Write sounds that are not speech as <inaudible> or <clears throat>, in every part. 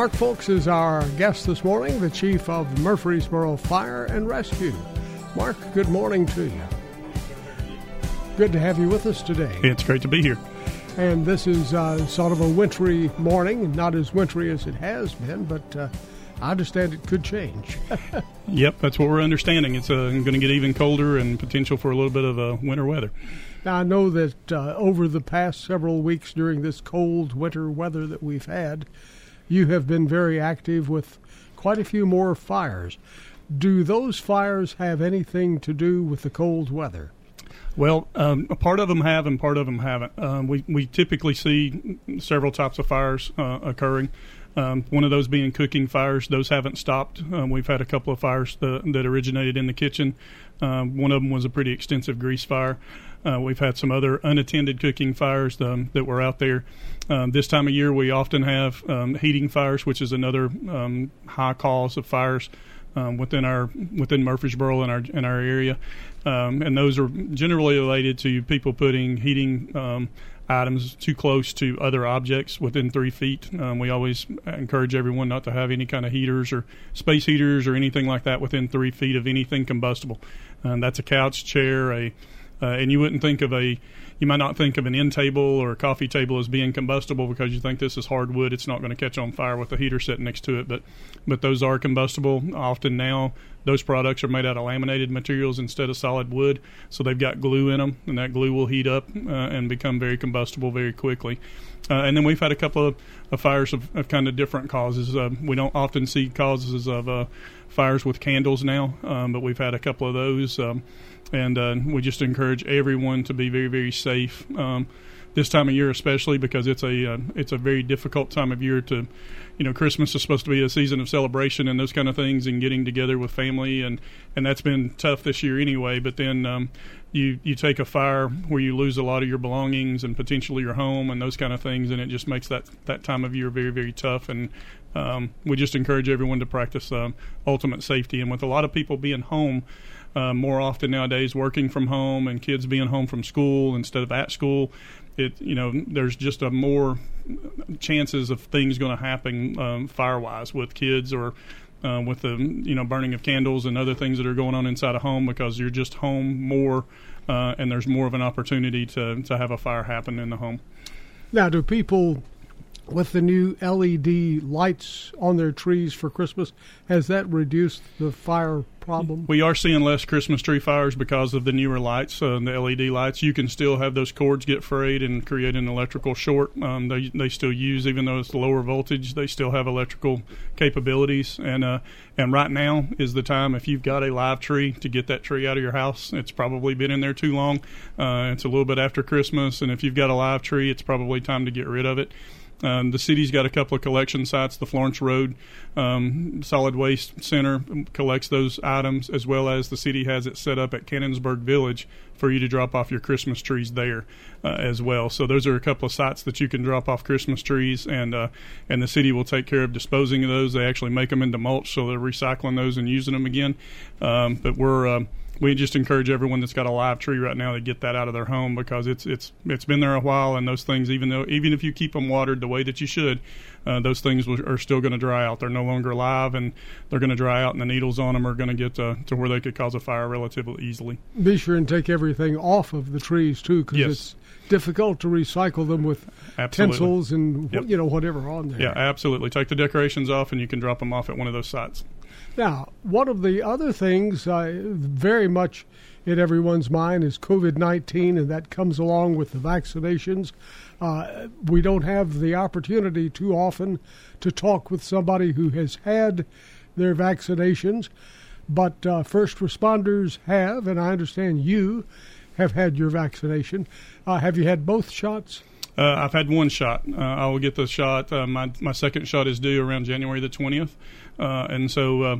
Mark Foulks is our guest this morning, the chief of Murfreesboro Fire and Rescue. Mark, good morning to you. Good to have you with us today. It's great to be here. And this is uh, sort of a wintry morning, not as wintry as it has been, but uh, I understand it could change. <laughs> Yep, that's what we're understanding. It's uh, going to get even colder and potential for a little bit of uh, winter weather. now, I know that uh, over the past several weeks during this cold winter weather that we've had, you have been very active with quite a few more fires. Do those fires have anything to do with the cold weather? Well, um, part of them have and part of them haven't. Um, we, we typically see several types of fires uh, occurring. Um, one of those being cooking fires. Those haven't stopped. Um, we've had a couple of fires that, that originated in the kitchen. Um, one of them was a pretty extensive grease fire. Uh, we've had some other unattended cooking fires um, that were out there. Um, this time of year, we often have um, heating fires, which is another um, high cause of fires um, within our within Murfreesboro and our in our area, um, and those are generally related to people putting heating items too close to other objects within three feet. Um, we always encourage everyone not to have any kind of heaters or space heaters or anything like that within three feet of anything combustible. Um, that's a couch, chair, a uh, and you wouldn't think of a you might not think of an end table or a coffee table as being combustible because you think this is hardwood it's not going to catch on fire with a heater sitting next to it but but those are combustible. Often now those products are made out of laminated materials instead of solid wood so they've got glue in them and that glue will heat up uh, and become very combustible very quickly. Uh, and then we've had a couple of, of fires of, of kind of different causes. Uh, we don't often see causes of uh, fires with candles now um, but we've had a couple of those. Um, and uh, we just encourage everyone to be very very safe um, this time of year especially because it's a uh, it's a very difficult time of year to you know Christmas is supposed to be a season of celebration and those kind of things and getting together with family and and that's been tough this year anyway but then um, you you take a fire where you lose a lot of your belongings and potentially your home and those kind of things and it just makes that that time of year very very tough and um, we just encourage everyone to practice um, ultimate safety and with a lot of people being home uh, more often nowadays working from home and kids being home from school instead of at school it you know there's just a more chances of things going to happen um, fire wise with kids or uh, with the you know burning of candles and other things that are going on inside a home because you're just home more uh, and there's more of an opportunity to to have a fire happen in the home. Now, do people with the new LED lights on their trees for Christmas, has that reduced the fire problem? We are seeing less Christmas tree fires because of the newer lights, uh, the LED lights. You can still have those cords get frayed and create an electrical short. Um, they they still use, even though it's lower voltage, they still have electrical capabilities. And uh, and right now is the time if you've got a live tree to get that tree out of your house. It's probably been in there too long. Uh, it's a little bit after Christmas, and if you've got a live tree, it's probably time to get rid of it. Um, the city's got a couple of collection sites. The Florence Road um, Solid Waste Center collects those items, as well as the city has it set up at Cannonsburgh Village for you to drop off your Christmas trees there uh, as well. So those are a couple of sites that you can drop off Christmas trees, and uh, and the city will take care of disposing of those. They actually make them into mulch, so they're recycling those and using them again. Um, but we're uh, we just encourage everyone that's got a live tree right now to get that out of their home because it's it's it's been there a while and those things even though even if you keep them watered the way that you should uh, those things will, are still going to dry out they're no longer alive and they're going to dry out and the needles on them are going to get to, to where they could cause a fire relatively easily Be sure and take everything off of the trees too, because Yes. it's difficult to recycle them with Absolutely. tinsels and Yep. you know whatever on there. yeah absolutely take the decorations off and you can drop them off at one of those sites Now, one of the other things uh, very much in everyone's mind is COVID 19, and that comes along with the vaccinations. Uh, we don't have the opportunity too often to talk with somebody who has had their vaccinations, but uh, first responders have, and I understand you have had your vaccination. Uh, have you had both shots? Uh, I've had one shot. Uh, I will get the shot. Uh, my my second shot is due around January the twentieth, uh, and so uh,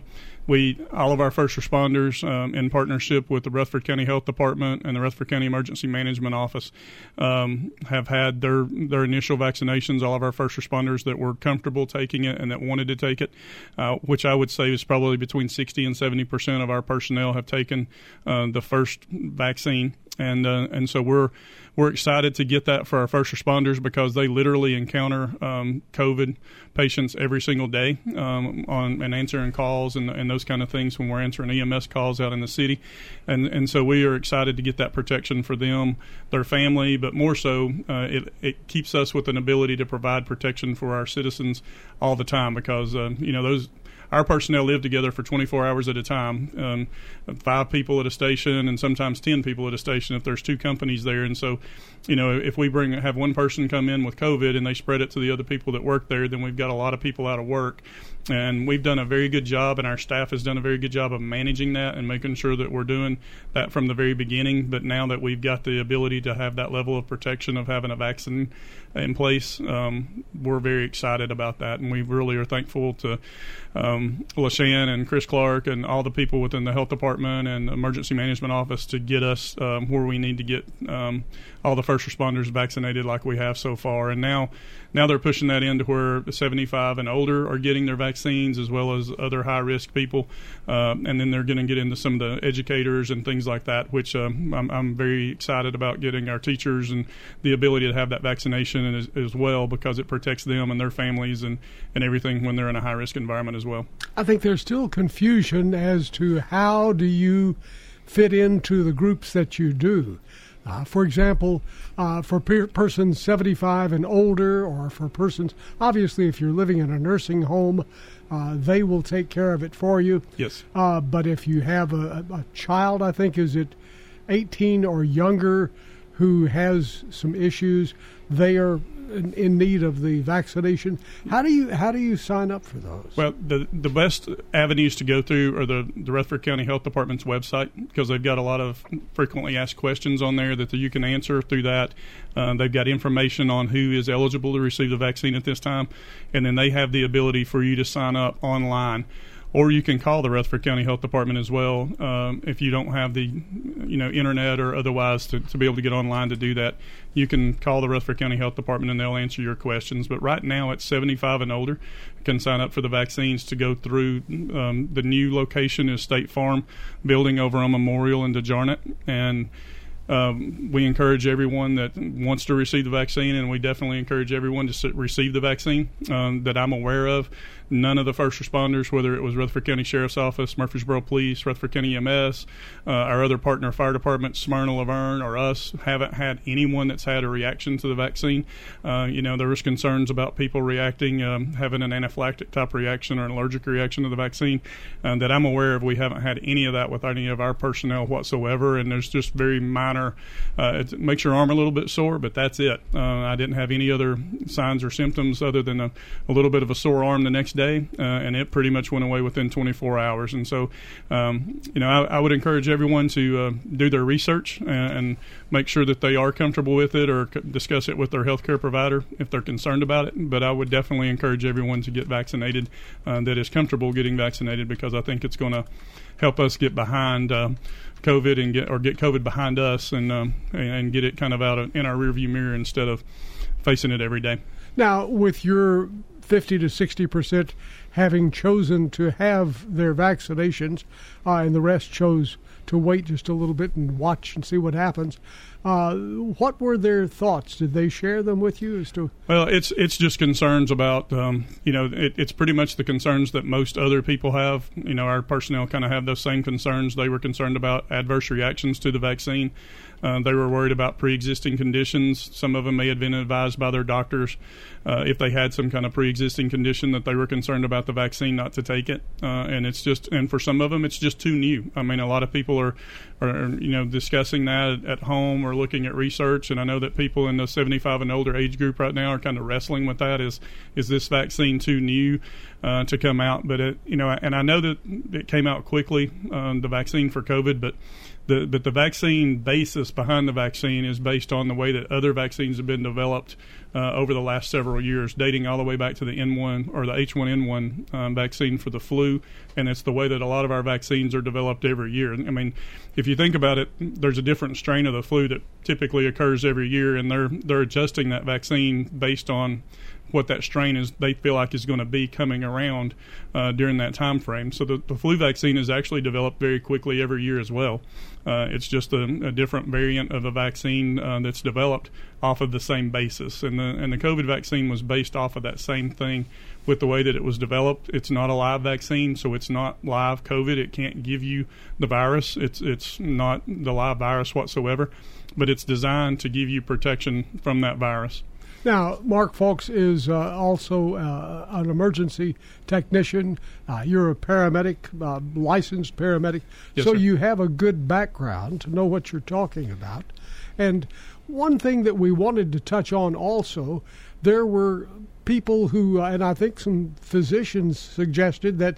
we all of our first responders, um, in partnership with the Rutherford County Health Department and the Rutherford County Emergency Management Office, um, have had their their initial vaccinations. All of our first responders that were comfortable taking it and that wanted to take it, uh, which I would say is probably between sixty and seventy percent of our personnel have taken uh, the first vaccine and uh, and so we're we're excited to get that for our first responders because they literally encounter um, COVID patients every single day um, on and answering calls and, and those kind of things when we're answering EMS calls out in the city, and and so we are excited to get that protection for them, their family, but more so uh, it it keeps us with an ability to provide protection for our citizens all the time because uh, you know those our personnel live together for 24 hours at a time, um, five people at a station, and sometimes 10 people at a station if there's two companies there. And so, you know, if we bring have one person come in with COVID and they spread it to the other people that work there, then we've got a lot of people out of work. And we've done a very good job, and our staff has done a very good job of managing that and making sure that we're doing that from the very beginning. But now that we've got the ability to have that level of protection of having a vaccine in place, um, we're very excited about that, and we really are thankful to um, LaShan and Chris Clark and all the people within the health department and emergency management office to get us um, where we need to get um, all the first responders vaccinated like we have so far. And now, now they're pushing that into where 75 and older are getting their vaccines as well as other high risk people. Uh, and then they're going to get into some of the educators and things like that, which um, I'm, I'm, very excited about getting our teachers and the ability to have that vaccination as, as well because it protects them and their families and, and everything when they're in a high risk environment as well. I think there's still confusion as to how do you fit into the groups that you do. Uh, for example, uh, for per- persons 75 and older, or for persons, obviously, if you're living in a nursing home, uh, they will take care of it for you. Yes. Uh, but if you have a, a child, I think, is it 18 or younger, who has some issues, they are in, in, need of the vaccination. How do you how do you sign up for those? Well, the the best avenues to go through are the, the Rutherford County Health Department's website because they've got a lot of frequently asked questions on there that you can answer through that. Uh, they've got information on who is eligible to receive the vaccine at this time, and then they have the ability for you to sign up online or you can call the Rutherford County Health Department as well um, if you don't have the you know internet or otherwise to, to be able to get online to do that. You can call the Rutherford County Health Department and they'll answer your questions. But right now, at 75 and older, can sign up for the vaccines to go through. Um, the new location is State Farm building over on Memorial in DeJarnette and um, we encourage everyone that wants to receive the vaccine, and we definitely encourage everyone to receive the vaccine um, that I'm aware of. None of the first responders, whether it was Rutherford County Sheriff's Office, Murfreesboro Police, Rutherford County EMS, uh, our other partner fire department, Smyrna La Vergne, or us, haven't had anyone that's had a reaction to the vaccine. Uh, you know, there was concerns about people reacting, um, having an anaphylactic type reaction or an allergic reaction to the vaccine. Uh, that I'm aware of, we haven't had any of that with any of our personnel whatsoever, and there's just very minor. Uh, it makes your arm a little bit sore, but that's it. Uh, I didn't have any other signs or symptoms other than a, a little bit of a sore arm the next day, uh, and it pretty much went away within 24 hours. And so, um, you know, I, I, would encourage everyone to uh, do their research and, and, make sure that they are comfortable with it or c- discuss it with their healthcare provider if they're concerned about it. But I would definitely encourage everyone to get vaccinated uh, that is comfortable getting vaccinated because I think it's going to help us get behind. Uh, COVID and get or get COVID behind us and um, and get it kind of out of, in our rearview mirror instead of facing it every day. Now, with your 50 to 60 percent having chosen to have their vaccinations, uh, and the rest chose to wait just a little bit and watch and see what happens. Uh, what were their thoughts? Did they share them with you as to? Well, it's it's just concerns about um, you know it, it's pretty much the concerns that most other people have. You know, our personnel kind of have those same concerns. They were concerned about adverse reactions to the vaccine. Uh, they were worried about pre-existing conditions. Some of them may have been advised by their doctors uh, if they had some kind of pre-existing condition that they were concerned about the vaccine not to take it. Uh, and it's just, and for some of them, it's just too new. I mean, a lot of people are, are you know, discussing that at home we're looking at research. And I know that people in the 75 and older age group right now are kind of wrestling with that. Is is this vaccine too new uh, to come out? But it, you know, and I know that it came out quickly, um, the vaccine for COVID, but the, but the vaccine basis behind the vaccine is based on the way that other vaccines have been developed uh, over the last several years, dating all the way back to the N1 or the H1N1 um, vaccine for the flu, and it's the way that a lot of our vaccines are developed every year. I mean, if you think about it, there's a different strain of the flu that typically occurs every year, and they're they're adjusting that vaccine based on what that strain is they feel like is going to be coming around uh, during that time frame. So the, the, flu vaccine is actually developed very quickly every year as well. Uh, it's just a, a, different variant of a vaccine uh, that's developed off of the same basis, and the and the COVID vaccine was based off of that same thing. With the way that it was developed, it's not a live vaccine, so it's not live COVID. It can't give you the virus. It's it's not the live virus whatsoever, but it's designed to give you protection from that virus. Now, Mark Foulks is uh, also uh, an emergency technician. Uh, you're a paramedic, uh, licensed paramedic, yes, so sir. you have a good background to know what you're talking about. And one thing that we wanted to touch on also, there were people who, uh, and I think some physicians suggested that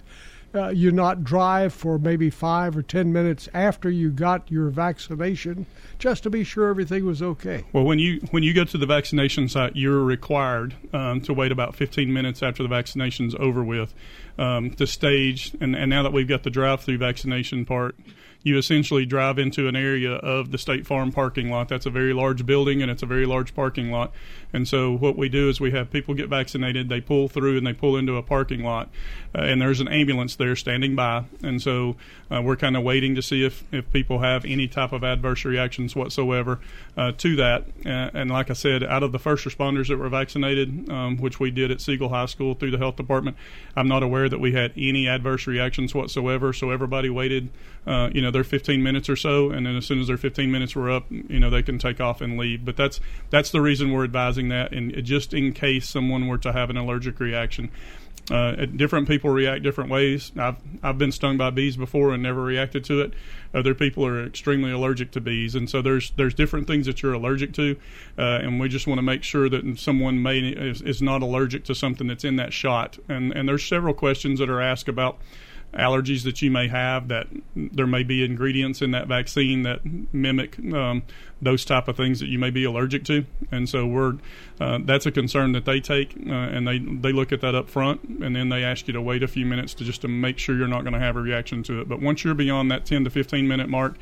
uh, you not drive for maybe five or ten minutes after you got your vaccination, just to be sure everything was okay. Well, when you when you go to the vaccination site, you're required um, to wait about 15 minutes after the vaccination's over with um, to stage. And, and now that we've got the drive-through vaccination part, you essentially drive into an area of the State Farm parking lot. That's a very large building and it's a very large parking lot. And so what we do is we have people get vaccinated, they pull through and they pull into a parking lot, uh, and there's an ambulance there standing by. And so uh, we're kind of waiting to see if, if people have any type of adverse reactions whatsoever uh, to that. Uh, and like I said, out of the first responders that were vaccinated, um, which we did at Siegel High School through the health department, I'm not aware that we had any adverse reactions whatsoever. So everybody waited, uh, you know, their 15 minutes or so, and then as soon as their 15 minutes were up, you know, they can take off and leave. But that's that's the reason we're advising that, and just in case someone were to have an allergic reaction. Uh, different people react different ways. I've I've been stung by bees before and never reacted to it. Other people are extremely allergic to bees, and so there's there's different things that you're allergic to, uh, and we just want to make sure that someone may is, is not allergic to something that's in that shot. And and there's several questions that are asked about allergies that you may have that there may be ingredients in that vaccine that mimic um, those type of things that you may be allergic to and so we're uh, that's a concern that they take uh, and they they look at that up front and then they ask you to wait a few minutes to just to make sure you're not going to have a reaction to it but once you're beyond that 10 to 15 minute mark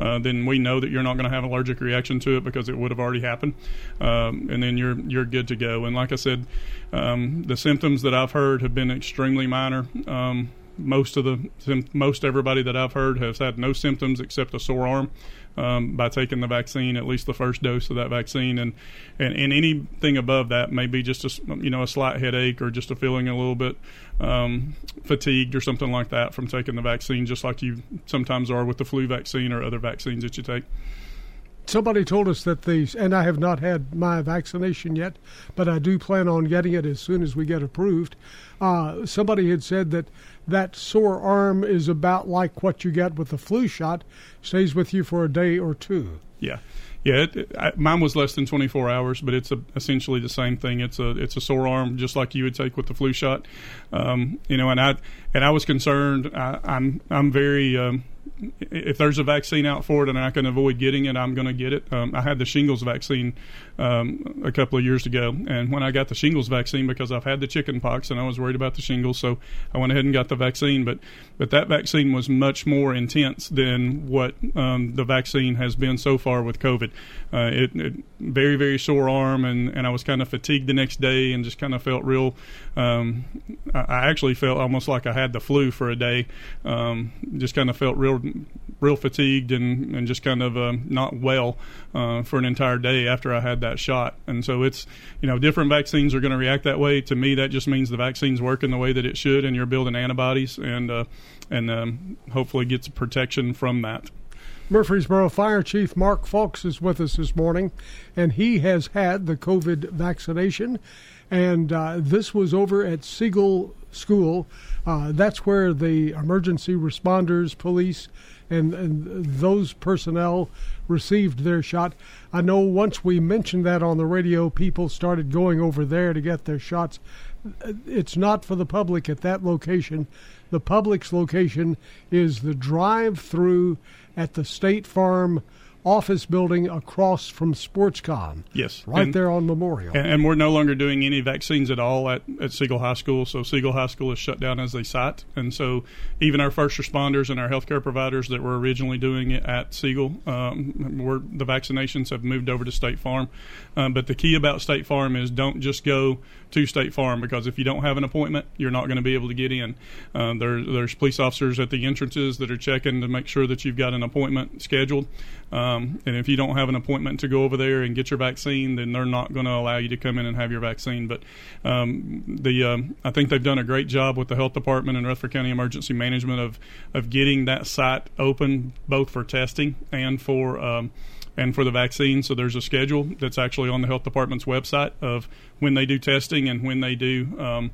uh, then we know that you're not going to have an allergic reaction to it because it would have already happened, um, and then you're you're good to go. And like I said, um, the symptoms that I've heard have been extremely minor. Um, most of the most everybody that I've heard has had no symptoms except a sore arm um, by taking the vaccine, at least the first dose of that vaccine, and, and and anything above that may be just a you know a slight headache or just a feeling a little bit um, fatigued or something like that from taking the vaccine, just like you sometimes are with the flu vaccine or other vaccines that you take. Somebody told us that these, and I have not had my vaccination yet, but I do plan on getting it as soon as we get approved. Uh, somebody had said that that sore arm is about like what you get with a flu shot, stays with you for a day or two. Yeah. Yeah, it, it, I, mine was less than 24 hours, but it's a, essentially the same thing. It's a it's a sore arm, just like you would take with the flu shot. Um, you know, and I and I was concerned. I, I'm I'm very um, if there's a vaccine out for it and I can avoid getting it, I'm going to get it. Um, I had the shingles vaccine um, a couple of years ago, and when I got the shingles vaccine, because I've had the chicken pox and I was worried about the shingles, so I went ahead and got the vaccine. But but that vaccine was much more intense than what um, the vaccine has been so far with COVID. Uh, it, it, very very sore arm, and, and I was kind of fatigued the next day, and just kind of felt real. Um, I, I actually felt almost like I had the flu for a day. Um, just kind of felt real real fatigued and, and just kind of uh, not well uh, for an entire day after I had that shot. And so it's, you know, different vaccines are going to react that way. To me, that just means the vaccine's working the way that it should, and you're building antibodies and uh, and um, hopefully gets protection from that. Murfreesboro Fire Chief Mark Foulks is with us this morning, and he has had the COVID vaccination. And uh, this was over at Siegel School. Uh, that's where the emergency responders, police, and, and those personnel received their shot. I know once we mentioned that on the radio, people started going over there to get their shots. It's not for the public at that location. The public's location is the drive-through at the State Farm office building across from Sportscom. Yes, right and- there on Memorial. And, and we're no longer doing any vaccines at all at, at Siegel High School. So Siegel High School is shut down as a site. And so even our first responders and our healthcare providers that were originally doing it at Siegel, um, were, the vaccinations have moved over to State Farm. Um, but the key about State Farm is don't just go to State Farm because if you don't have an appointment, you're not going to be able to get in. Uh, there, there's police officers at the entrances that are checking to make sure that you've got an appointment scheduled. Um, and if you don't have an appointment to go over there and get your vaccine, then they're not going to allow you to come in and have your vaccine. But um, the um, I think they've done a great job with the health department and Rutherford County Emergency Management of of getting that site open both for testing and for um, and for the vaccine. So there's a schedule that's actually on the health department's website of when they do testing and when they do. Um,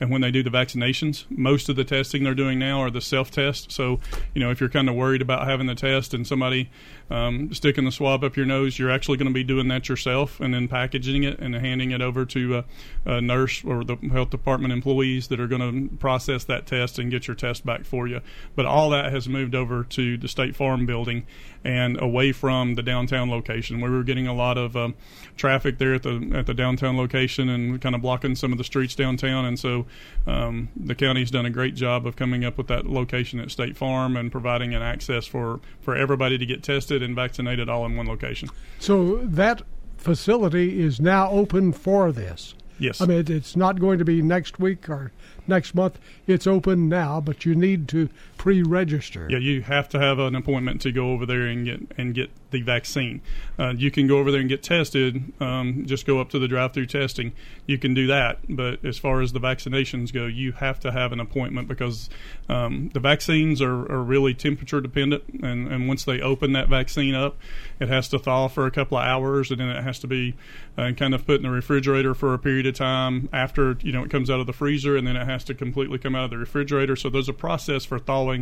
and when they do the vaccinations, most of the testing they're doing now are the self test. So, you know, if you're kind of worried about having the test and somebody um, sticking the swab up your nose, you're actually going to be doing that yourself and then packaging it and handing it over to a, a nurse or the health department employees that are going to process that test and get your test back for you. But all that has moved over to the State Farm building and away from the downtown location. We were getting a lot of um, traffic there at the at the downtown location and kind of blocking some of the streets downtown. And so um, the county's done a great job of coming up with that location at State Farm and providing an access for for everybody to get tested and vaccinated all in one location. So that facility is now open for this. Yes. I mean, it's not going to be next week or next month. It's open now, but you need to pre-register. Yeah, you have to have an appointment to go over there and get and get the vaccine. Uh, you can go over there and get tested. Um, just go up to the drive-through testing. You can do that, but as far as the vaccinations go, you have to have an appointment because um, the vaccines are, are really temperature dependent, and, and once they open that vaccine up, it has to thaw for a couple of hours, and then it has to be uh, kind of put in the refrigerator for a period of time after you know it comes out of the freezer, and then it has to completely come out of the refrigerator. So there's a process for thawing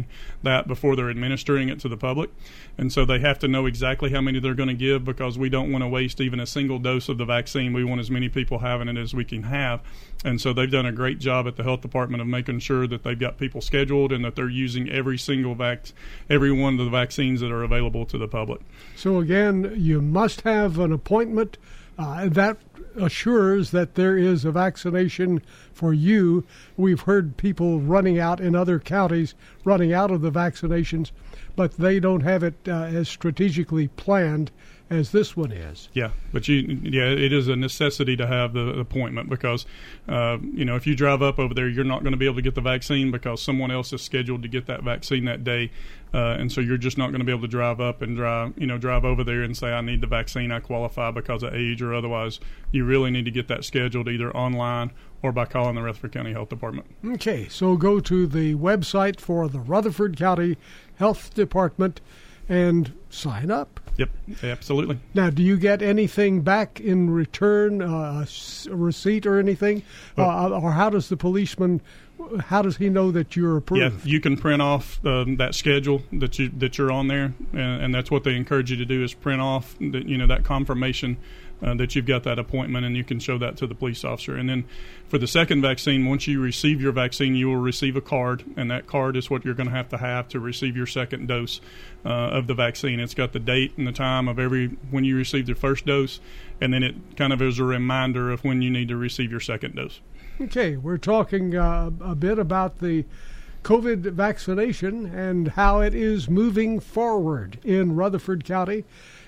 that before they're administering it to the public, and so they have to know exactly how many they're going to give because we don't want to waste even a single dose of the vaccine. We want as many people having it as we can have, and so they've done a great job at the health department of making sure that they've got people scheduled and that they're using every single vac, every one of the vaccines that are available to the public. So again, you must have an appointment. Uh, that assures that there is a vaccination for you. We've heard people running out in other counties, running out of the vaccinations, but they don't have it uh, as strategically planned as this one is. Yeah, but you, yeah, it is a necessity to have the appointment because, uh, you know, if you drive up over there, you're not going to be able to get the vaccine because someone else is scheduled to get that vaccine that day, uh, and so you're just not going to be able to drive up and drive, you know, drive over there and say I need the vaccine, I qualify because of age or otherwise. You really need to get that scheduled either online or by calling the Rutherford County Health Department. Okay, so go to the website for the Rutherford County Health Department and sign up. Yep, absolutely. Now, do you get anything back in return, uh, a receipt or anything, uh, or how does the policeman? How does he know that you're approved? Yeah, you can print off um, that schedule that you that you're on there, and, and that's what they encourage you to do is print off that you know that confirmation uh, that you've got that appointment, and you can show that to the police officer. And then for the second vaccine, once you receive your vaccine, you will receive a card, and that card is what you're going to have to have to receive your second dose uh, of the vaccine. It's got the date and the time of every when you received your first dose, and then it kind of is a reminder of when you need to receive your second dose. Okay, we're talking uh, a bit about the COVID vaccination and how it is moving forward in Rutherford County.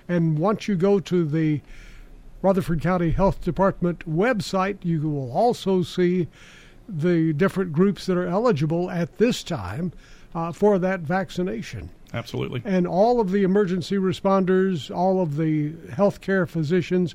And once you go to the Rutherford County Health Department website, you will also see the different groups that are eligible at this time uh, for that vaccination. Absolutely. And all of the emergency responders, all of the healthcare physicians,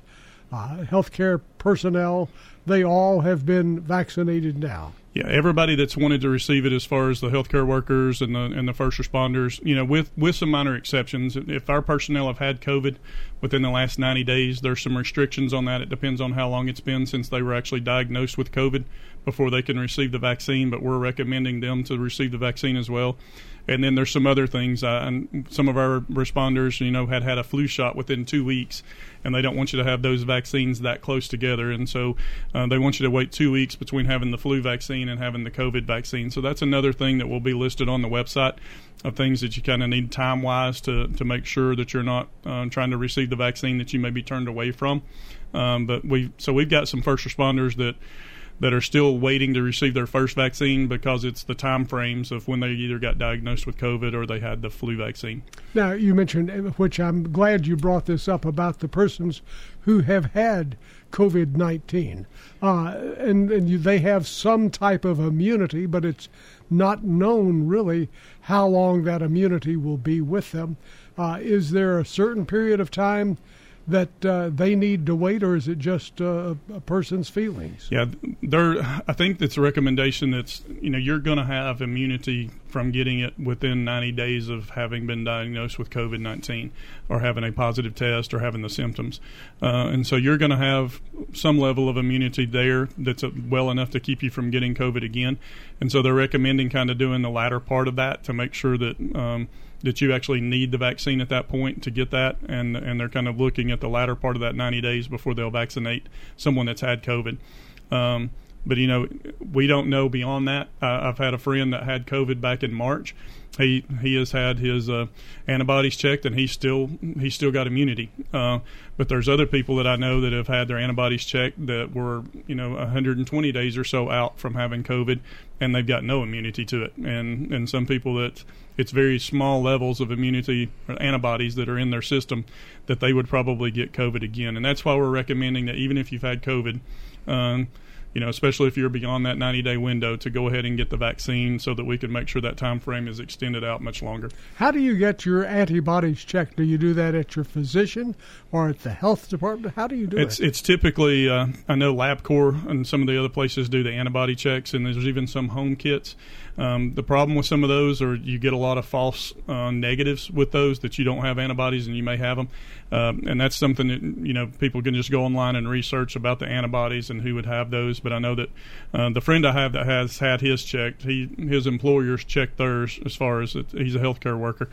uh, healthcare personnel, they all have been vaccinated now. Yeah, everybody that's wanted to receive it, as far as the healthcare workers and the and the first responders, you know, with with some minor exceptions. If our personnel have had COVID within the last 90 days, there's some restrictions on that. It depends on how long it's been since they were actually diagnosed with COVID. before they can receive the vaccine, but we're recommending them to receive the vaccine as well. And then there's some other things. Uh, and some of our responders, you know, had had a flu shot within two weeks, and they don't want you to have those vaccines that close together. And so uh, they want you to wait two weeks between having the flu vaccine and having the COVID vaccine. So that's another thing that will be listed on the website of things that you kind of need time wise to, to make sure that you're not uh, trying to receive the vaccine that you may be turned away from. Um, but we so we've got some first responders that that are still waiting to receive their first vaccine because it's the time frames of when they either got diagnosed with COVID or they had the flu vaccine. Now, you mentioned, which I'm glad you brought this up about the persons who have had COVID 19. Uh, and and you, they have some type of immunity, but it's not known really how long that immunity will be with them. Uh, is there a certain period of time that uh, they need to wait, or is it just uh, a person's feelings? Yeah, there. I think it's a recommendation that's you know you're going to have immunity from getting it within 90 days of having been diagnosed with COVID 19 or having a positive test or having the symptoms, uh, and so you're going to have some level of immunity there that's uh, well enough to keep you from getting COVID again, and so they're recommending kind of doing the latter part of that to make sure that. Um, that you actually need the vaccine at that point to get that, and and they're kind of looking at the latter part of that 90 days before they'll vaccinate someone that's had COVID. Um, but you know, we don't know beyond that. Uh, I've had a friend that had COVID back in March. He he has had his uh, antibodies checked, and he's still he's still got immunity. Uh, but there's other people that I know that have had their antibodies checked that were you know 120 days or so out from having COVID, and they've got no immunity to it. And and some people that it's very small levels of immunity or antibodies that are in their system that they would probably get COVID again. And that's why we're recommending that even if you've had COVID. Um, you know, especially if you're beyond that 90 day window, to go ahead and get the vaccine so that we can make sure that time frame is extended out much longer. How do you get your antibodies checked? Do you do that at your physician or at the health department? How do you do it's, it? It's typically, uh, I know LabCorp and some of the other places do the antibody checks, and there's even some home kits. Um, the problem with some of those are you get a lot of false uh, negatives with those that you don't have antibodies and you may have them. Um, and that's something that you know people can just go online and research about the antibodies and who would have those. But I know that uh, the friend I have that has had his checked, he his employers checked theirs as far as it, he's a healthcare worker,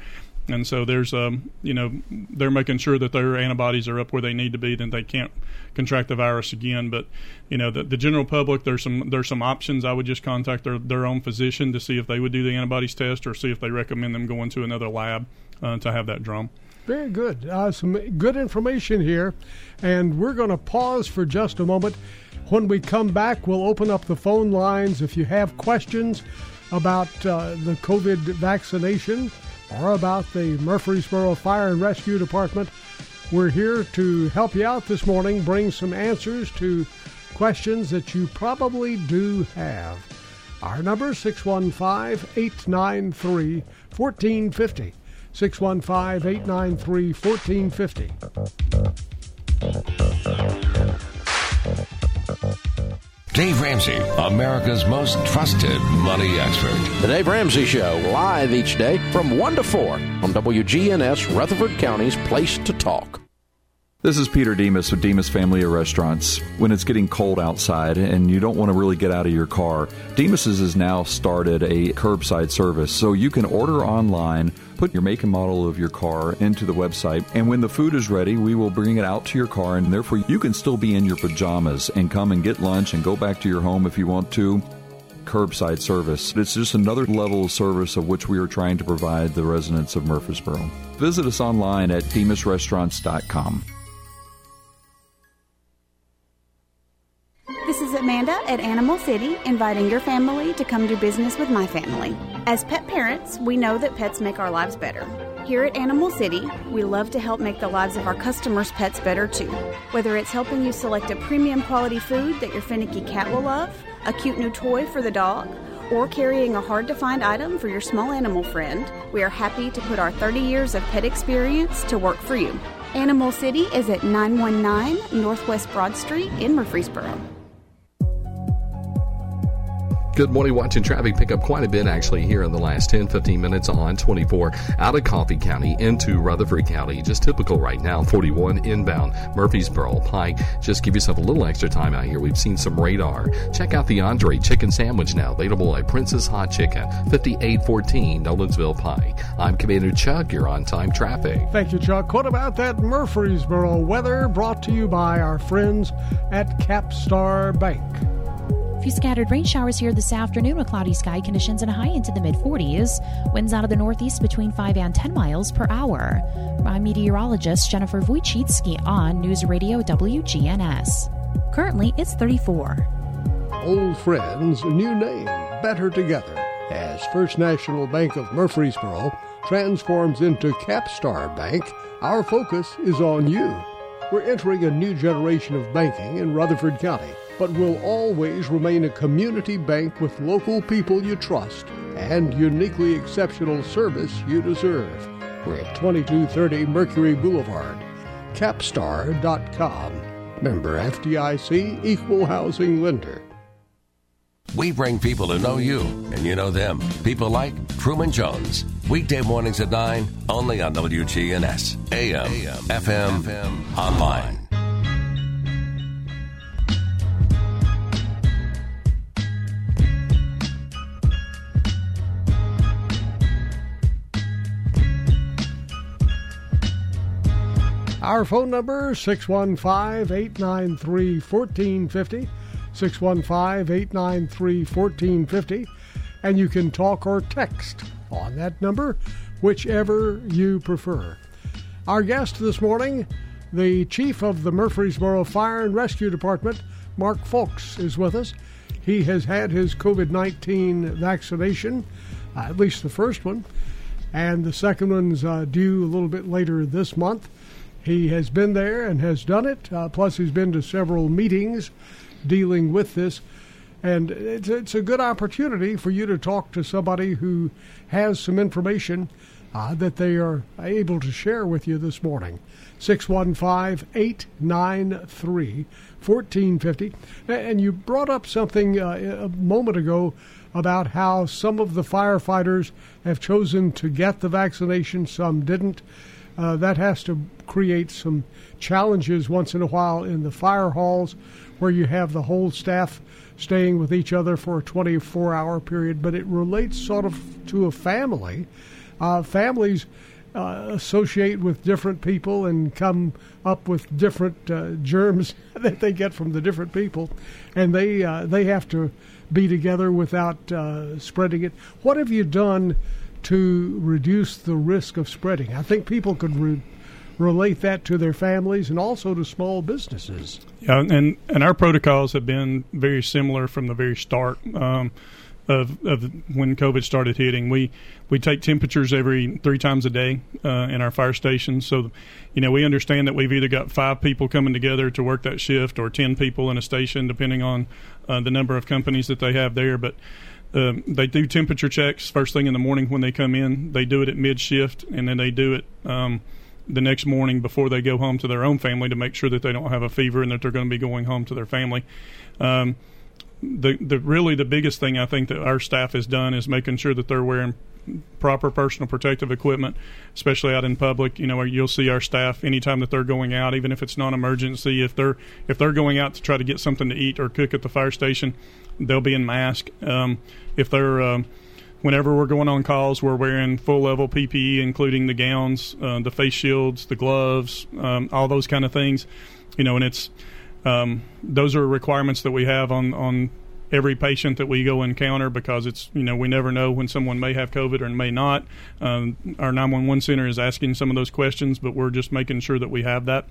and so there's um you know they're making sure that their antibodies are up where they need to be, then they can't contract the virus again. But you know the, the general public there's some there's some options. I would just contact their their own physician to see if they would do the antibodies test or see if they recommend them going to another lab uh, to have that drawn. Very good. Uh, some good information here. And we're going to pause for just a moment. When we come back, we'll open up the phone lines. If you have questions about uh, the COVID vaccination or about the Murfreesboro Fire and Rescue Department, we're here to help you out this morning, bring some answers to questions that you probably do have. Our number 615 893 Dave Ramsey, America's most trusted money expert. The Dave Ramsey Show, live each day from 1 to 4 on WGNS Rutherford County's Place to Talk. This is Peter Demos with Demos Family of Restaurants. When it's getting cold outside and you don't want to really get out of your car, Demos's has now started a curbside service so you can order online, put your make and model of your car into the website, and when the food is ready, we will bring it out to your car and therefore you can still be in your pajamas and come and get lunch and go back to your home if you want to curbside service. It's just another level of service of which we are trying to provide the residents of Murfreesboro. Visit us online at demosrestaurants.com. Amanda at Animal City, inviting your family to come do business with my family. As pet parents, we know that pets make our lives better. Here at Animal City, we love to help make the lives of our customers' pets better too. Whether it's helping you select a premium quality food that your finicky cat will love, a cute new toy for the dog, or carrying a hard to find item for your small animal friend, we are happy to put our 30 years of pet experience to work for you. Animal City is at 919 Northwest Broad Street in Murfreesboro. Good morning. Watching traffic pick up quite a bit actually here in the last 10, 15 minutes on 24 out of Coffee County into Rutherford County. Just typical right now. 41 inbound Murfreesboro Pike. Just give yourself a little extra time out here. We've seen some radar. Check out the Andre chicken sandwich now. Available at Prince's Hot Chicken, 5814 Nolensville Pike. I'm Commander Chuck. You're on time traffic. Thank you, Chuck. What about that Murfreesboro weather brought to you by our friends at Capstar Bank? Few scattered rain showers here this afternoon with cloudy sky conditions and a high into the mid 40s. Winds out of the northeast between 5 and 10 miles per hour. I'm meteorologist Jennifer Wojcicki on News Radio WGNS. Currently, it's 34. Old friends, new name, better together. As First National Bank of Murfreesboro transforms into Capstar Bank, our focus is on you. We're entering a new generation of banking in Rutherford County, but will always remain a community bank with local people you trust and uniquely exceptional service you deserve. We're at 2230 Mercury Boulevard. Capstar.com. Member FDIC Equal Housing Lender. We bring people to know you, and you know them. People like Truman Jones. Weekday mornings at 9, only on WGNS, AM, FM, FM, online. Our phone number 615-893-1450, 615-893-1450, and you can talk or text on that number, whichever you prefer. Our guest this morning, the chief of the Murfreesboro Fire and Rescue Department, Mark Foulks, is with us. He has had his COVID 19 vaccination, uh, at least the first one, and the second one's uh, due a little bit later this month. He has been there and has done it. Uh, plus, he's been to several meetings dealing with this. And it's, it's a good opportunity for you to talk to somebody who has some information uh, that they are able to share with you this morning. 615 893 1450. And you brought up something uh, a moment ago about how some of the firefighters have chosen to get the vaccination, some didn't. Uh, that has to create some challenges once in a while in the fire halls where you have the whole staff staying with each other for a 24 hour period, but it relates sort of to a family. Uh, families uh, associate with different people and come up with different uh, germs <laughs> that they get from the different people, and they uh, they have to be together without uh, spreading it. What have you done to reduce the risk of spreading? I think people could re- relate that to their families and also to small businesses. Yeah, and and our protocols have been very similar from the very start. Um, of, of when COVID started hitting, we we take temperatures every three times a day uh, in our fire stations. So, you know, we understand that we've either got five people coming together to work that shift, or ten people in a station, depending on uh, the number of companies that they have there. But um, they do temperature checks first thing in the morning when they come in. They do it at mid shift, and then they do it um, the next morning before they go home to their own family to make sure that they don't have a fever and that they're going to be going home to their family. Um, the the really the biggest thing I think that our staff has done is making sure that they're wearing proper personal protective equipment, especially out in public. You know, you'll see our staff anytime that they're going out, even if it's non-emergency. If they're if they're going out to try to get something to eat or cook at the fire station, they'll be in mask. Um, if they're um, whenever we're going on calls, we're wearing full level PPE, including the gowns, uh, the face shields, the gloves, um, all those kind of things. You know, and it's um, those are requirements that we have on on every patient that we go encounter because it's you know we never know when someone may have COVID or may not. Um, our 911 center is asking some of those questions, but we're just making sure that we have that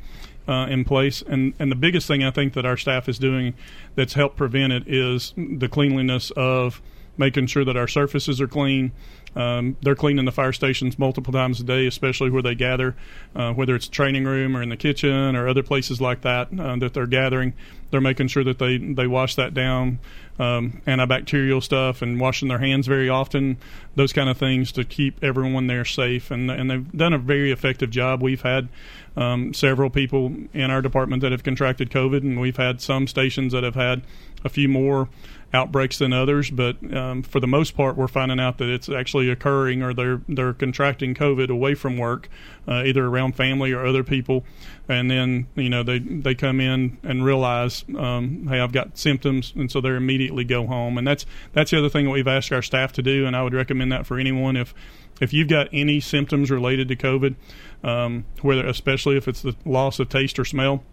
uh, in place. And and the biggest thing I think that our staff is doing that's helped prevent it is the cleanliness of making sure that our surfaces are clean. Um, they're cleaning the fire stations multiple times a day, especially where they gather, uh, whether it's training room or in the kitchen or other places like that uh, that they're gathering. They're making sure that they, they wash that down, um, antibacterial stuff, and washing their hands very often, those kind of things to keep everyone there safe. And, and they've done a very effective job. We've had um, several people in our department that have contracted COVID, and we've had some stations that have had a few more outbreaks than others, but um, for the most part, we're finding out that it's actually occurring or they're they're contracting COVID away from work, uh, either around family or other people, and then you know they they come in and realize, um, hey, I've got symptoms, and so they immediately go home, and that's that's the other thing that we've asked our staff to do, and I would recommend that for anyone. If if you've got any symptoms related to COVID, um, whether especially if it's the loss of taste or smell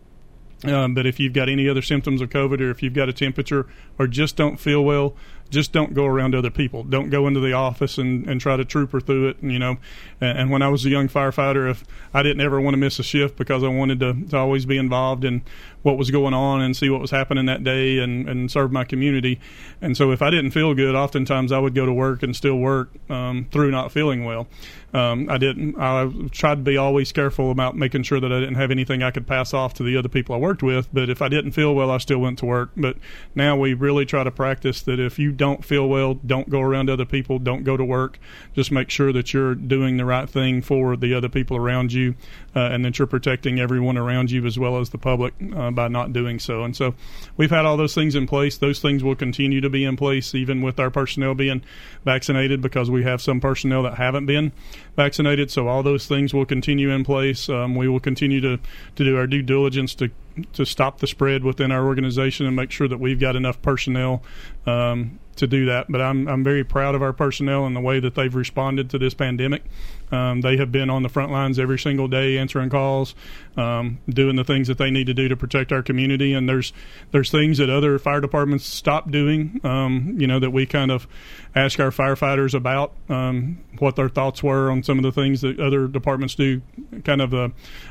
um, but if you've got any other symptoms of COVID or if you've got a temperature or just don't feel well, just don't go around other people. Don't go into the office and, and try to trooper through it. And, you know, and, and when I was a young firefighter, if I didn't ever want to miss a shift because I wanted to, to always be involved in what was going on and see what was happening that day and, and serve my community. And so if I didn't feel good, oftentimes I would go to work and still work um, through not feeling well. Um, I didn't. I tried to be always careful about making sure that I didn't have anything I could pass off to the other people I worked with. But if I didn't feel well, I still went to work. But now we really try to practice that if you don't feel well, don't go around other people, don't go to work. Just make sure that you're doing the right thing for the other people around you, uh, and that you're protecting everyone around you as well as the public uh, by not doing so. And so we've had all those things in place. Those things will continue to be in place even with our personnel being vaccinated because we have some personnel that haven't been vaccinated. So all those things will continue in place. Um, we will continue to, to do our due diligence to to stop the spread within our organization and make sure that we've got enough personnel um, to do that. But I'm I'm very proud of our personnel and the way that they've responded to this pandemic. Um, they have been on the front lines every single day, answering calls, um, doing the things that they need to do to protect our community. And there's there's things that other fire departments stop doing. Um, you know that we kind of ask our firefighters about um, what their thoughts were on some of the things that other departments do. Kind of, uh,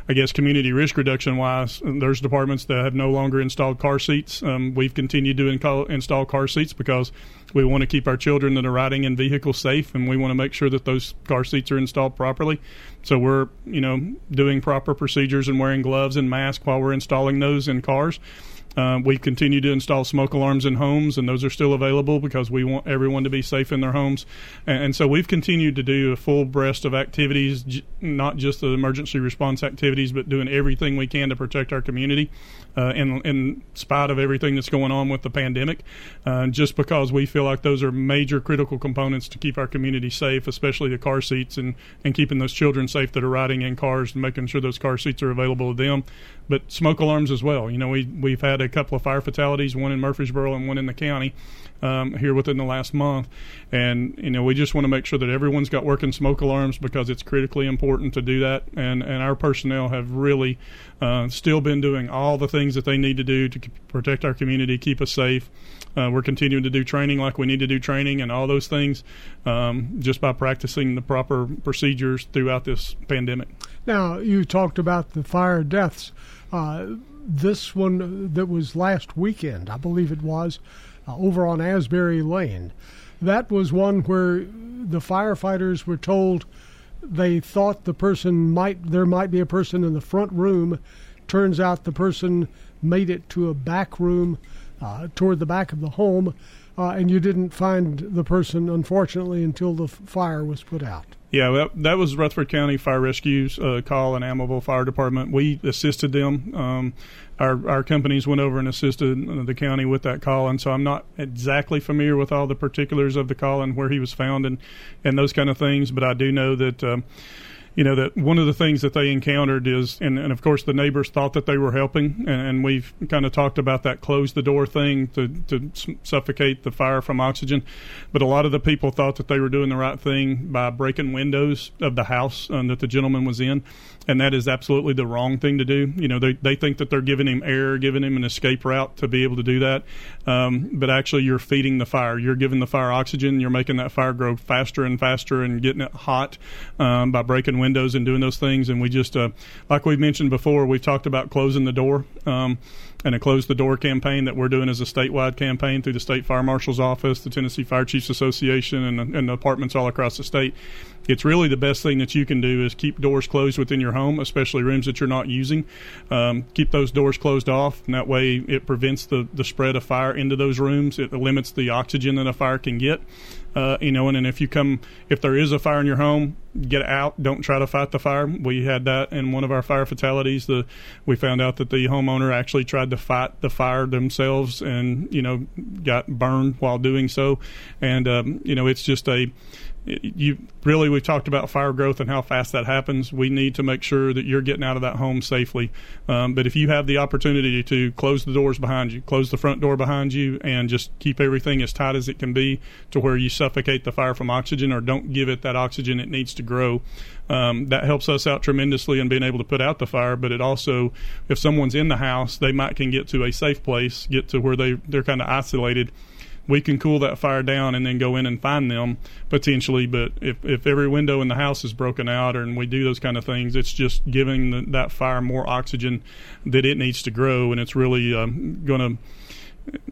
I guess, community risk reduction wise. There's departments that have no longer installed car seats. Um, we've continued to install, install car seats because we want to keep our children that are riding in vehicles safe, and we want to make sure that those car seats are installed properly. So we're, you know, doing proper procedures and wearing gloves and masks while we're installing those in cars. Uh, we continue to install smoke alarms in homes, and those are still available because we want everyone to be safe in their homes. And, and so we've continued to do a full breast of activities, not just the emergency response activities, but doing everything we can to protect our community uh, in, in spite of everything that's going on with the pandemic. Uh, just because we feel like those are major critical components to keep our community safe, especially the car seats and, and keeping those children safe that are riding in cars and making sure those car seats are available to them. But smoke alarms as well. You know, we, we've had a couple of fire fatalities, one in Murfreesboro and one in the county. Um, here within the last month, and you know we just want to make sure that everyone's got working smoke alarms because it's critically important to do that. And and our personnel have really uh, still been doing all the things that they need to do to protect our community, keep us safe. Uh, we're continuing to do training like we need to do training and all those things um, just by practicing the proper procedures throughout this pandemic. Now, you talked about the fire deaths. Uh, this one that was last weekend, I believe it was, uh, over on Asbury Lane. That was one where the firefighters were told they thought the person might there might be a person in the front room. Turns out the person made it to a back room uh, toward the back of the home, uh, and you didn't find the person, unfortunately, until the f- fire was put out. Yeah, well, that was Rutherford County Fire Rescue's uh, call and Almaville Fire Department. We assisted them. Um, our our companies went over and assisted uh, the county with that call, and so I'm not exactly familiar with all the particulars of the call and where he was found and and those kind of things, but I do know that. Um, you know that one of the things that they encountered is, and, and of course the neighbors thought that they were helping, and, and we've kind of talked about that close the door thing to to suffocate the fire from oxygen, but a lot of the people thought that they were doing the right thing by breaking windows of the house um, that the gentleman was in, and that is absolutely the wrong thing to do. You know they they think that they're giving him air, giving him an escape route to be able to do that, um, but actually you're feeding the fire. You're giving the fire oxygen. You're making that fire grow faster and faster and getting it hot um, by breaking windows and doing those things. And we just, uh, like we mentioned before, we've talked about closing the door um, and a close the door campaign that we're doing as a statewide campaign through the state fire marshal's office, the Tennessee Fire Chiefs Association, and, and the departments all across the state. It's really the best thing that you can do is keep doors closed within your home, especially rooms that you're not using. Um, keep those doors closed off, and that way it prevents the, the spread of fire into those rooms. It limits the oxygen that a fire can get. Uh, you know, and, and if you come, if there is a fire in your home, get out. Don't try to fight the fire. We had that in one of our fire fatalities. The we found out that the homeowner actually tried to fight the fire themselves, and you know, got burned while doing so. And um, you know, it's just a you really we've talked about fire growth and how fast that happens. We need to make sure that you're getting out of that home safely. Um, but if you have the opportunity to close the doors behind you close the front door behind you and just keep everything as tight as it can be to where you suffocate the fire from oxygen or don't give it that oxygen it needs to grow um, that helps us out tremendously in being able to put out the fire. But it also if someone's in the house they might can get to a safe place get to where they they're kind of isolated we can cool that fire down and then go in and find them potentially. But if, if every window in the house is broken out and we do those kind of things, it's just giving the, that fire more oxygen that it needs to grow, and it's really um, going to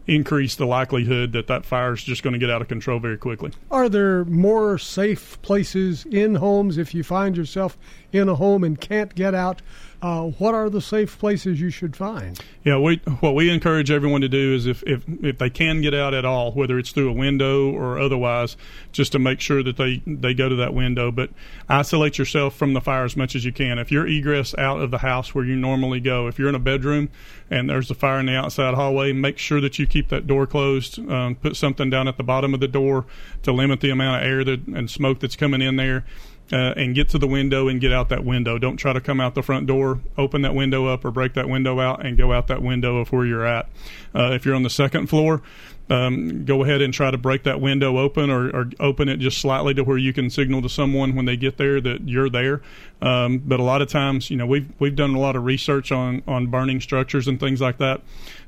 increase the likelihood that that fire is just going to get out of control very quickly. Are there more safe places in homes if you find yourself in a home and can't get out? Uh, what are the safe places you should find? Yeah, we what we encourage everyone to do is if, if if they can get out at all, whether it's through a window or otherwise, just to make sure that they they go to that window. But isolate yourself from the fire as much as you can. If you're egress out of the house where you normally go, if you're in a bedroom and there's a fire in the outside hallway, make sure that you keep that door closed. Um, put something down at the bottom of the door to limit the amount of air that, and smoke that's coming in there uh, and get to the window and get out that window. Don't try to come out the front door, open that window up, or break that window out and go out that window of where you're at. Uh, if you're on the second floor, um, go ahead and try to break that window open or, or, open it just slightly to where you can signal to someone when they get there that you're there. Um, but a lot of times, you know, we've we've done a lot of research on on burning structures and things like that.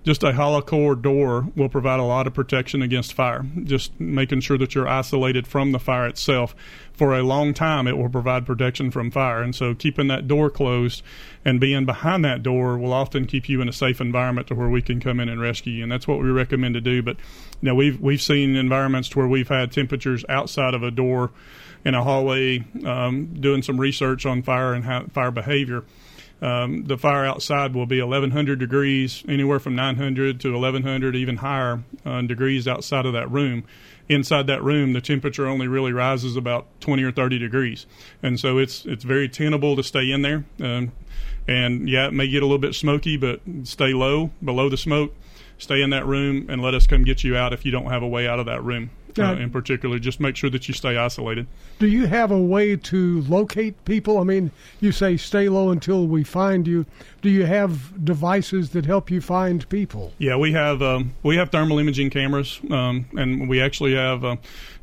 Just a hollow core door will provide a lot of protection against fire. Just making sure that you're isolated from the fire itself for a long time, it will provide protection from fire. And so, keeping that door closed and being behind that door will often keep you in a safe environment to where we can come in and rescue you. And that's what we recommend to do. But you we've we've seen environments to where we've had temperatures outside of a door in a hallway, um, doing some research on fire and fire behavior. Um, the fire outside will be 1100 degrees, anywhere from 900 to 1100, even higher uh, degrees outside of that room inside that room, the temperature only really rises about 20 or 30 degrees, and so it's it's very tenable to stay in there. Um, and yeah, it may get a little bit smoky, but stay low, below the smoke. Stay in that room and let us come get you out if you don't have a way out of that room. Uh, in particular, just make sure that you stay isolated. Do you have a way to locate people? I mean, you say stay low until we find you. Do you have devices that help you find people? Yeah, we have um, we have thermal imaging cameras, um, and we actually have, uh,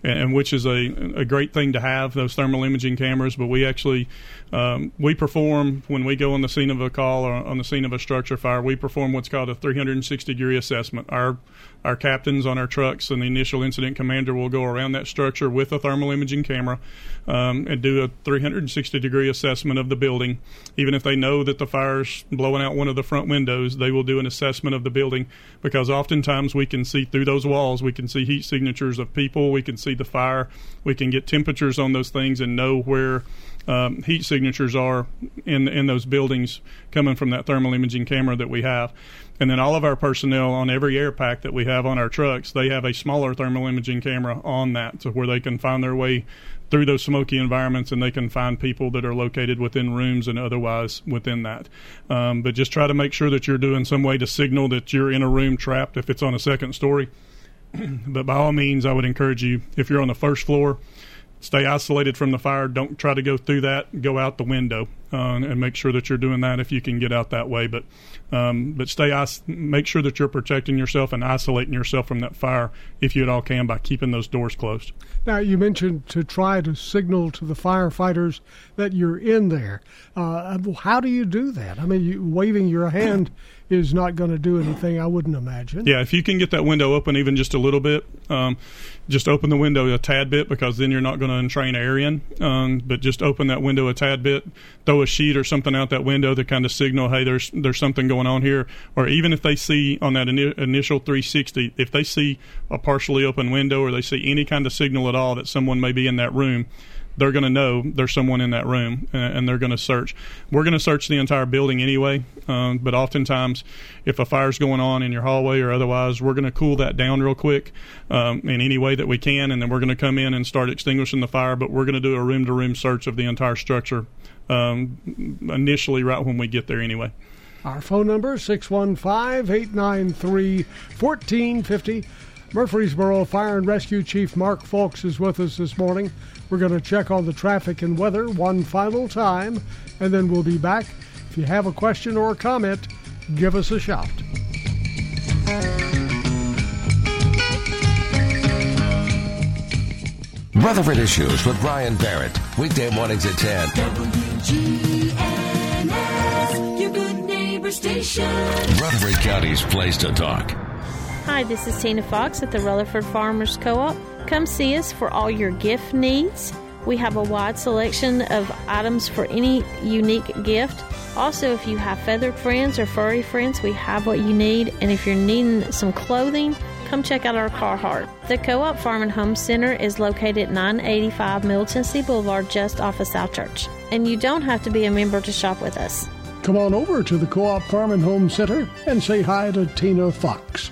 and which is a a great thing to have those thermal imaging cameras. But we actually um, we perform when we go on the scene of a call or on the scene of a structure fire. We perform what's called a 360 degree assessment. Our our captains on our trucks and the initial incident commander will go around that structure with a thermal imaging camera um, and do a 360 degree assessment of the building. Even if they know that the fire's blowing out one of the front windows, they will do an assessment of the building because oftentimes we can see through those walls, we can see heat signatures of people, we can see the fire, we can get temperatures on those things and know where um, heat signatures are in in those buildings coming from that thermal imaging camera that we have. And then all of our personnel on every air pack that we have on our trucks, they have a smaller thermal imaging camera on that to where they can find their way through those smoky environments and they can find people that are located within rooms and otherwise within that. Um, but just try to make sure that you're doing some way to signal that you're in a room trapped if it's on a second story. <clears throat> but by all means, I would encourage you, if you're on the first floor, stay isolated from the fire. Don't try to go through that. Go out the window uh, and make sure that you're doing that if you can get out that way. But um, but stay is- make sure that you're protecting yourself and isolating yourself from that fire if you at all can by keeping those doors closed. Now, you mentioned to try to signal to the firefighters that you're in there. Uh, how do you do that? I mean, you, waving your hand is not going to do anything, I wouldn't imagine. Yeah, if you can get that window open even just a little bit, um, just open the window a tad bit because then you're not going to entrain air in. Um, but just open that window a tad bit, throw a sheet or something out that window to kind of signal, hey, there's there's something going on here. Or even if they see on that ini- initial 360, if they see a partially open window or they see any kind of signal at all that someone may be in that room, they're going to know there's someone in that room and, they're going to search. We're going to search the entire building anyway, um, but oftentimes, if a fire's going on in your hallway or otherwise, we're going to cool that down real quick um, in any way that we can, and then we're going to come in and start extinguishing the fire. But we're going to do a room to room search of the entire structure um, initially, right when we get there anyway. Our phone number 615-893-1450. Murfreesboro Fire and Rescue Chief Mark Foulks is with us this morning. We're going to check on the traffic and weather one final time, and then we'll be back. If you have a question or a comment, give us a shout. Rutherford Issues with Brian Barrett. Weekday mornings at 10. WGNS, your good neighbor station. Rutherford County's place to talk. Hi, this is Tina Fox at the Rutherford Farmers Co-op. Come see us for all your gift needs. We have a wide selection of items for any unique gift. Also, if you have feathered friends or furry friends, we have what you need. And if you're needing some clothing, come check out our Carhartt. The Co-op Farm and Home Center is located at 985 Middle Tennessee Boulevard, just off of South Church. And you don't have to be a member to shop with us. Come on over to the Co-op Farm and Home Center and say hi to Tina Fox.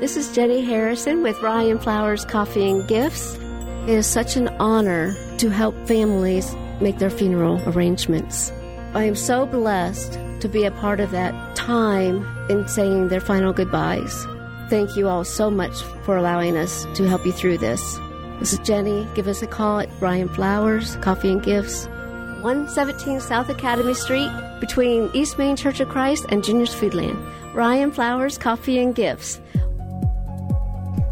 This is Jenny Harrison with Ryan Flowers Coffee and Gifts. It is such an honor to help families make their funeral arrangements. I am so blessed to be a part of that time in saying their final goodbyes. Thank you all so much for allowing us to help you through this. This is Jenny. Give us a call at Ryan Flowers Coffee and Gifts, 117 South Academy Street, between East Main Church of Christ and Junior's Foodland. Ryan Flowers Coffee and Gifts,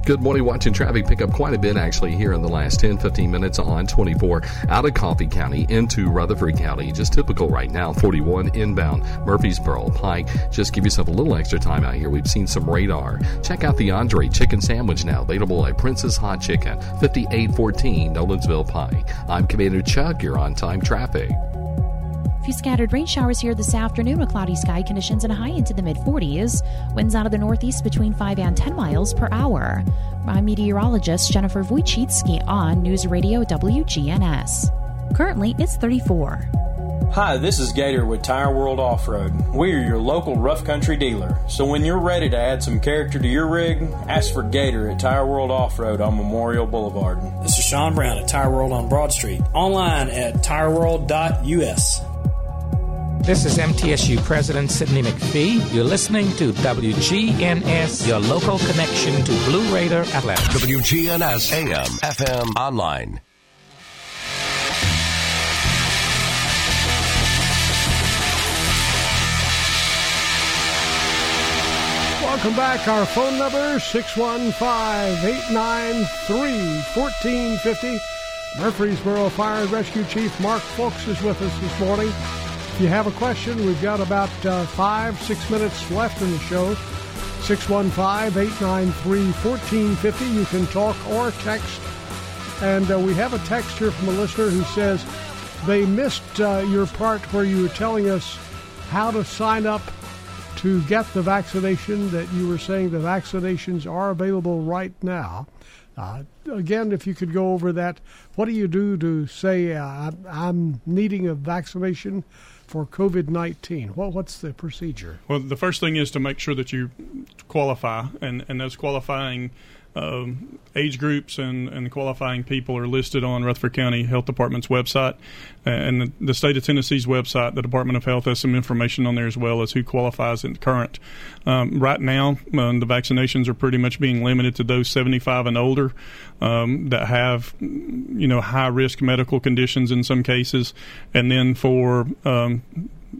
Good morning. Watching traffic pick up quite a bit actually here in the last 10, 15 minutes on 24 out of Coffee County into Rutherford County. Just typical right now. 41 inbound Murfreesboro Pike. Just give yourself a little extra time out here. We've seen some radar. Check out the Andre chicken sandwich now available at Prince's Hot Chicken, 5814 Nolensville Pike. I'm Commander Chuck. You're on time traffic. A few scattered rain showers here this afternoon with cloudy sky conditions and a high into the mid 40s. Winds out of the northeast between 5 and 10 miles per hour. I'm meteorologist Jennifer Wojcicki on News Radio WGNS. Currently, it's 34. Hi, this is Gator with Tire World Off Road. We are your local rough country dealer. So when you're ready to add some character to your rig, ask for Gator at Tire World Off Road on Memorial Boulevard. This is Sean Brown at Tire World on Broad Street. Online at tireworld.us. This is MTSU President Sidney McPhee. You're listening to WGNS, your local connection to Blue Raider Athletics. WGNS AM, FM, online. Welcome back. Our phone number 615-893-1450. Murfreesboro Fire and Rescue Chief Mark Foulks is with us this morning. If you have a question, we've got about uh, five, six minutes left in the show. 615-893-1450. You can talk or text. And uh, we have a text here from a listener who says they missed uh, your part where you were telling us how to sign up to get the vaccination that you were saying the vaccinations are available right now. Uh, again, if you could go over that, what do you do to say uh, I'm needing a vaccination for COVID 19? What, what's the procedure? Well, the first thing is to make sure that you qualify, and, and those qualifying um, age groups and, and qualifying people are listed on Rutherford County Health Department's website. And the, the state of Tennessee's website, the Department of Health has some information on there as well as who qualifies in current. Um, right now, um, the vaccinations are pretty much being limited to those 75 and older um, that have, you know, high risk medical conditions in some cases. And then for um,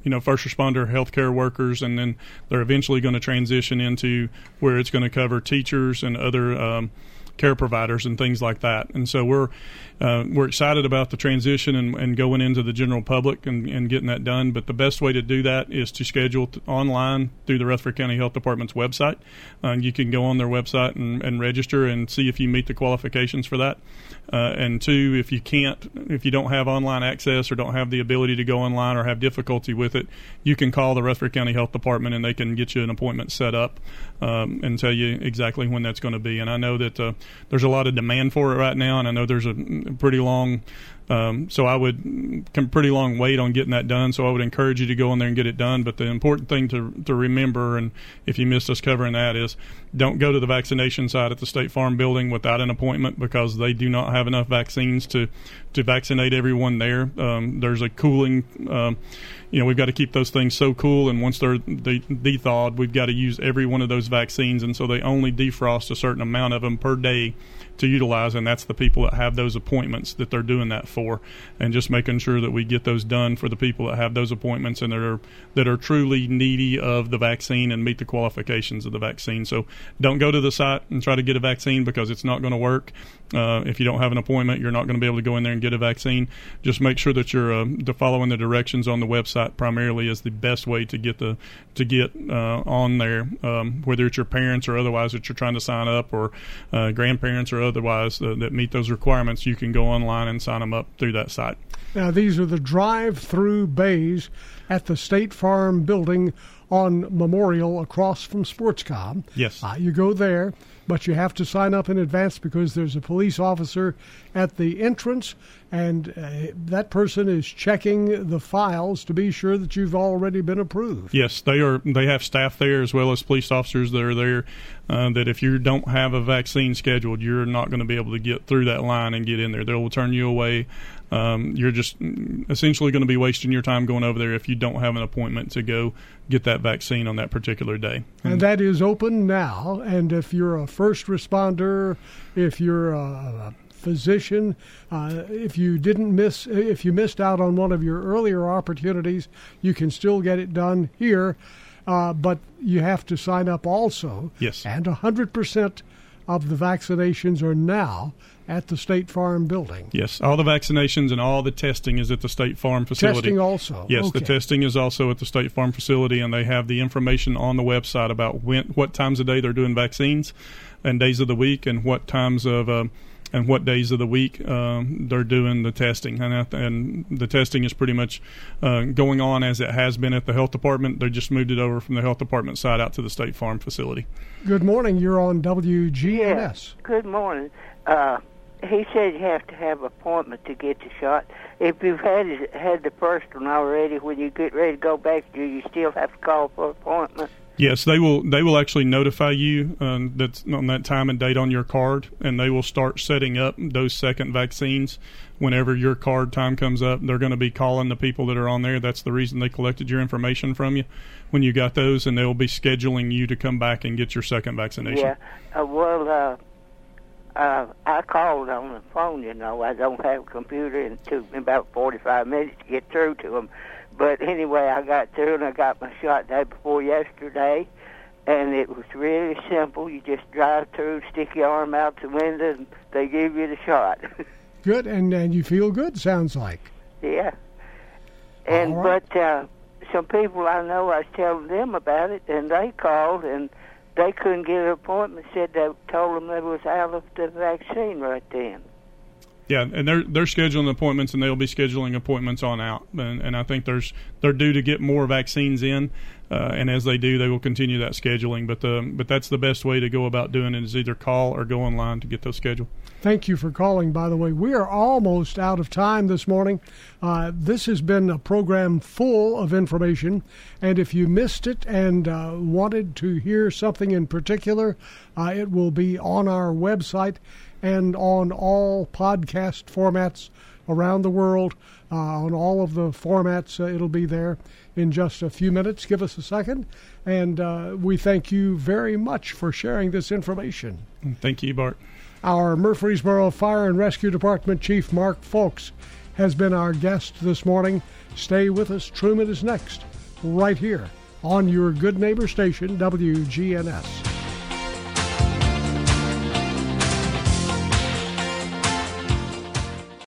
you know first responder healthcare workers and then they're eventually going to transition into where it's going to cover teachers and other um, care providers and things like that. And so we're uh, we're excited about the transition and, and going into the general public and, and, getting that done. But the best way to do that is to schedule t- online through the Rutherford County Health Department's website. Uh, you can go on their website and, and, register and see if you meet the qualifications for that. Uh, and two, if you can't, if you don't have online access or don't have the ability to go online or have difficulty with it, you can call the Rutherford County Health Department and they can get you an appointment set up um, and tell you exactly when that's going to be. And I know that uh, there's a lot of demand for it right now, and I know there's a pretty long um, so I would come pretty long wait on getting that done. So I would encourage you to go in there and get it done. But the important thing to to remember, and if you missed us covering that, is don't go to the vaccination site at the State Farm building without an appointment because they do not have enough vaccines to to vaccinate everyone there. Um, there's a cooling. Um, you know, we've got to keep those things so cool, and once they're de- thawed, we've got to use every one of those vaccines, and so they only defrost a certain amount of them per day to utilize, and that's the people that have those appointments that they're doing that for, and just making sure that we get those done for the people that have those appointments and that are that are truly needy of the vaccine and meet the qualifications of the vaccine. So don't go to the site and try to get a vaccine because it's not going to work. Uh, if you don't have an appointment, you're not going to be able to go in there and get a vaccine. Just make sure that you're uh, following the directions on the website. Primarily is the best way to get the to get uh, on there, um, whether it's your parents or otherwise that you're trying to sign up, or uh, grandparents or otherwise uh, that meet those requirements. You can go online and sign them up through that site. Now, these are the drive-through bays at the State Farm building on Memorial across from Sportscom. Yes. Uh, you go there, but you have to sign up in advance because there's a police officer at the entrance, and uh, that person is checking the files to be sure that you've already been approved. Yes, they are. They have staff there as well as police officers that are there. Uh, that if you don't have a vaccine scheduled, you're not going to be able to get through that line and get in there. They will turn you away. Um, you're just essentially going to be wasting your time going over there if you don't have an appointment to go get that vaccine on that particular day. And that is open now. And if you're a first responder, if you're a physician, uh, if you didn't miss, if you missed out on one of your earlier opportunities, you can still get it done here. Uh, but you have to sign up also. Yes. And 100% of the vaccinations are now at the State Farm building. Yes, all the vaccinations and all the testing is at the State Farm facility. Testing also. Yes, okay. the testing is also at the State Farm facility, and they have the information on the website about when, what times of day they're doing vaccines, and days of the week, and what times of. Uh, and what days of the week um, they're doing the testing, and, and the testing is pretty much uh, going on as it has been at the health department. They just moved it over from the health department side out to the State Farm facility. Good morning. You're on WGNS. Yes. Good morning. Uh, he said you have to have appointment to get the shot. If you've had had the first one already, when you get ready to go back, do you still have to call for appointment? Yes, they will. They will actually notify you um, that's on that time and date on your card, and they will start setting up those second vaccines whenever your card time comes up. They're going to be calling the people that are on there. That's the reason they collected your information from you when you got those, and they will be scheduling you to come back and get your second vaccination. Yeah. Uh, well, uh, uh, I called on the phone. You know, I don't have a computer, and it took me about forty-five minutes to get through to them. But anyway, I got through and I got my shot day before yesterday, and it was really simple. You just drive through, stick your arm out the window, and they give you the shot. <laughs> Good, and and you feel good. Sounds like. yeah. And right. but uh, some people I know, I was telling them about it, and they called and they couldn't get an appointment. Said they told them they was out of the vaccine right then. Yeah, and they're they're scheduling appointments, and they'll be scheduling appointments on out. And, and I think there's they're due to get more vaccines in, uh, and as they do, they will continue that scheduling. But the but that's the best way to go about doing it is either call or go online to get those scheduled. Thank you for calling, by the way. We are almost out of time this morning. Uh, this has been a program full of information, and if you missed it and uh, wanted to hear something in particular, uh, it will be on our website and on all podcast formats around the world. Uh, on all of the formats, uh, it'll be there in just a few minutes. Give us a second, and uh, we thank you very much for sharing this information. Thank you, Bart. Our Murfreesboro Fire and Rescue Department Chief Mark Foulks has been our guest this morning. Stay with us. Truman is next, right here on your good neighbor station, WGNS.